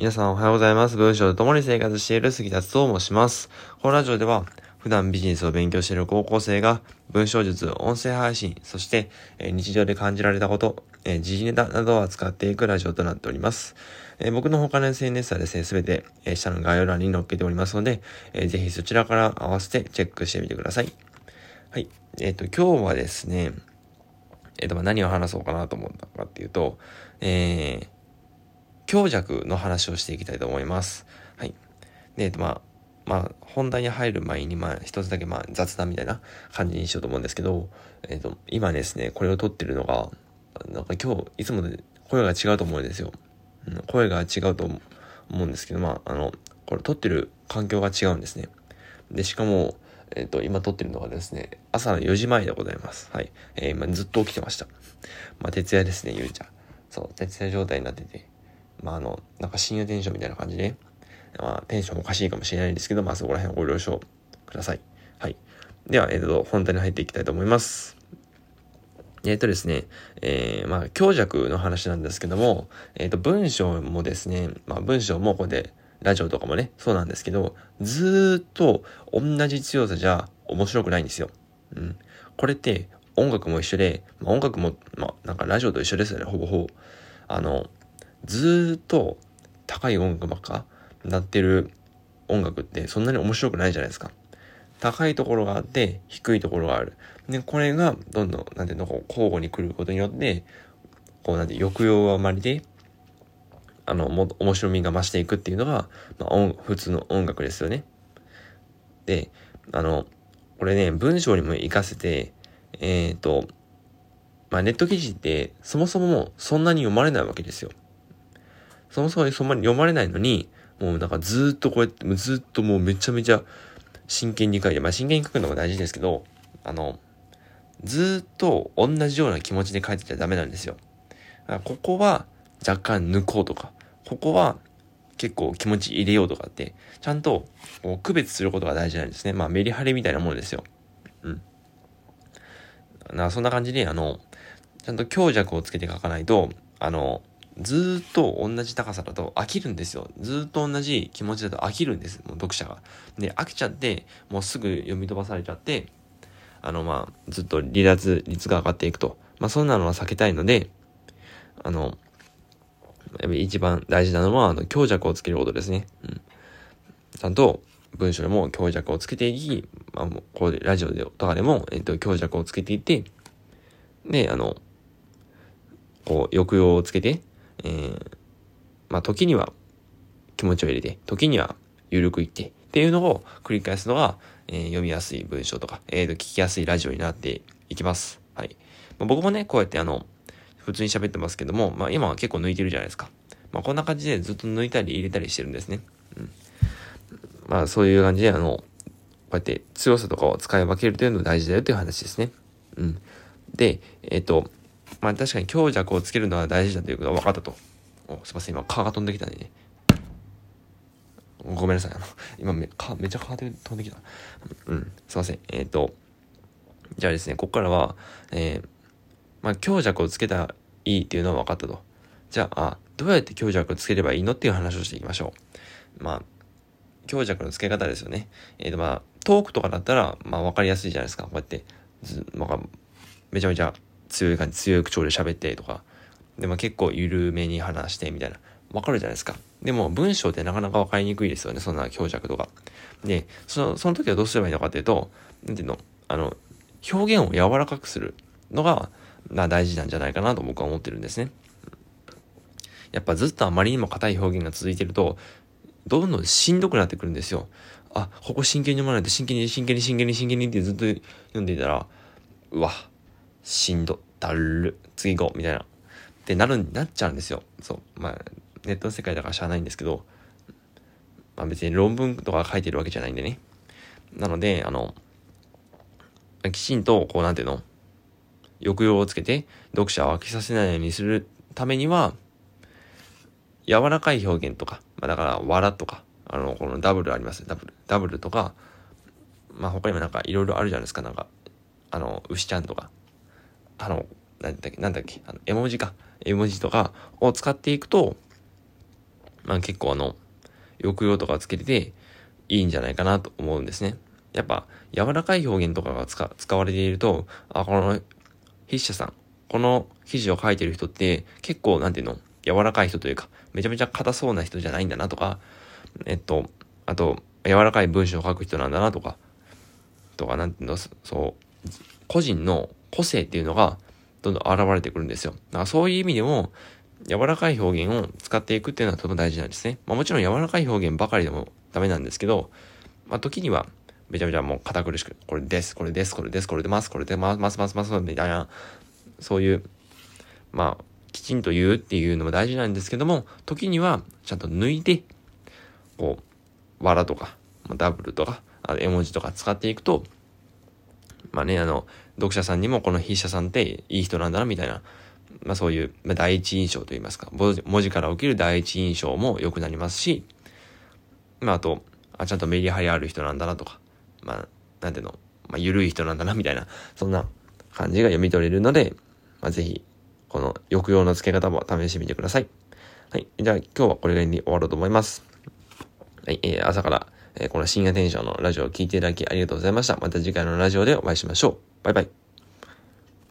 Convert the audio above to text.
皆さんおはようございます。文章と共に生活している杉田と申します。このラジオでは、普段ビジネスを勉強している高校生が、文章術、音声配信、そして、え日常で感じられたこと、え時事ネタなどを扱っていくラジオとなっております。え僕の他の SNS はですね、すべて、え下の概要欄に載っけておりますので、え、ぜひそちらから合わせてチェックしてみてください。はい。えっ、ー、と、今日はですね、えっ、ー、と、何を話そうかなと思ったかっていうと、えー、強弱の話をしていきたいと思います。はい。で、まあ、まあ、本題に入る前に、まあ、一つだけ、まあ、雑談みたいな感じにしようと思うんですけど、えっと、今ですね、これを撮ってるのが、なんか今日、いつも声が違うと思うんですよ。うん、声が違うと思うんですけど、まあ、あの、これ撮ってる環境が違うんですね。で、しかも、えっ、と、今撮ってるのがですね、朝の4時前でございます。はい。えー、今ずっと起きてました。まあ、徹夜ですね、ゆうちゃん。そう、徹夜状態になってて。まあ、あの、なんか深夜テンションみたいな感じで、まあ、テンションおかしいかもしれないんですけど、まあ、そこら辺ご了承ください。はい。では、えっ、ー、と、本題に入っていきたいと思います。えっ、ー、とですね、えー、まあ、強弱の話なんですけども、えっ、ー、と、文章もですね、まあ、文章もここで、ラジオとかもね、そうなんですけど、ずっと同じ強さじゃ面白くないんですよ。うん。これって音楽も一緒で、まあ、音楽も、まあ、なんかラジオと一緒ですよね、ほぼほぼ。あの、ずっと高い音楽ばっかなってる音楽ってそんなに面白くないじゃないですか。高いところがあって低いところがある。で、これがどんどん、なんていうの、こう交互に来ることによって、こうなんて抑揚あまりで、あの、も、面白みが増していくっていうのが、まあ、音、普通の音楽ですよね。で、あの、これね、文章にも活かせて、えっ、ー、と、まあ、ネット記事ってそもそもそんなに読まれないわけですよ。そもそもそんなに読まれないのに、もうなんかずっとこうやって、ずっともうめちゃめちゃ真剣に書いて、まあ真剣に書くのが大事ですけど、あの、ずっと同じような気持ちで書いてちゃダメなんですよ。ここは若干抜こうとか、ここは結構気持ち入れようとかって、ちゃんと区別することが大事なんですね。まあメリハリみたいなものですよ。うん。なそんな感じで、あの、ちゃんと強弱をつけて書かないと、あの、ずっと同じ高さだと飽きるんですよ。ずっと同じ気持ちだと飽きるんです。もう読者が。で、飽きちゃって、もうすぐ読み飛ばされちゃって、あの、まあ、ずっと離脱率が上がっていくと。まあ、そんなのは避けたいので、あの、やっぱり一番大事なのは、あの、強弱をつけることですね。うん。ちゃんと、文章でも強弱をつけていき、まあ、もう、こうで、ラジオでとかでも、えっと、強弱をつけていって、で、あの、こう、抑揚をつけて、えー、まあ、時には気持ちを入れて、時には緩く言って、っていうのを繰り返すのが、えー、読みやすい文章とか、えー、と聞きやすいラジオになっていきます。はい。まあ、僕もね、こうやってあの、普通に喋ってますけども、まあ今は結構抜いてるじゃないですか。まあこんな感じでずっと抜いたり入れたりしてるんですね。うん。まあそういう感じであの、こうやって強さとかを使い分けるというのが大事だよという話ですね。うん。で、えっ、ー、と、まあ確かに強弱をつけるのは大事だということが分かったと。おすいません、今蚊が飛んできたね。ごめんなさい。あの、今め、か、めちゃ蚊で飛んできた。うん、すいません。えっ、ー、と、じゃあですね、ここからは、えー、まあ強弱をつけたらいいっていうのは分かったと。じゃあ、どうやって強弱をつければいいのっていう話をしていきましょう。まあ、強弱の付け方ですよね。えっ、ー、とまあ、トークとかだったら、まあ分かりやすいじゃないですか。こうやって、ず、まあ、めちゃめちゃ強い感じ、強い口調で喋ってとか、でも結構緩めに話してみたいな。わかるじゃないですか。でも文章ってなかなかわかりにくいですよね。そんな強弱とか。で、その、その時はどうすればいいのかっていうと、なんていうの、あの、表現を柔らかくするのが、な大事なんじゃないかなと僕は思ってるんですね。やっぱずっとあまりにも硬い表現が続いてると、どんどんしんどくなってくるんですよ。あ、ここ真剣に読まないと真剣に真剣に真剣に真剣にってずっと読んでいたら、うわ、しんど、だる、次行こう、みたいな。ってなる、なっちゃうんですよ。そう。まあ、ネットの世界だからしゃあないんですけど、まあ別に論文とか書いてるわけじゃないんでね。なので、あの、きちんと、こう、なんていうの抑揚をつけて、読者を飽きさせないようにするためには、柔らかい表現とか、まあだから、わらとか、あの、このダブルあります。ダブル。ダブルとか、まあ他にもなんかいろいろあるじゃないですか。なんか、あの、牛ちゃんとか、あの、なんだっけ、なんだっけ、あの、絵文字か。絵文字とかを使っていくと、まあ結構あの、抑揚とかつけてていいんじゃないかなと思うんですね。やっぱ、柔らかい表現とかが使使われていると、あ、この筆者さん、この記事を書いてる人って結構、なんていうの、柔らかい人というか、めちゃめちゃ硬そうな人じゃないんだなとか、えっと、あと、柔らかい文章を書く人なんだなとか、とか、なんていうの、そう、個人の個性っていうのがどんどん現れてくるんですよ。だからそういう意味でも、柔らかい表現を使っていくっていうのはとても大事なんですね。まあもちろん柔らかい表現ばかりでもダメなんですけど、まあ時にはめちゃめちゃもう堅苦しく、これです、これです、これです、これでます、これでます、ます、ます、ます、みたいな、そういう、まあ、きちんと言うっていうのも大事なんですけども、時にはちゃんと抜いて、こう、わらとか、ダブルとか、あ絵文字とか使っていくと、まあね、あの、読者さんにもこの筆者さんっていい人なんだな、みたいな、まあそういう、まあ、第一印象といいますか、文字から起きる第一印象も良くなりますし、まああと、あ、ちゃんとメリハリある人なんだなとか、まあ、なんていうの、まあ緩い人なんだな、みたいな、そんな感じが読み取れるので、まあぜひ、この抑揚の付け方も試してみてください。はい。じゃあ今日はこれぐらいに終わろうと思います。はい。えー、朝から、えー、この深夜テンションのラジオを聴いていただきありがとうございました。また次回のラジオでお会いしましょう。バイバイ。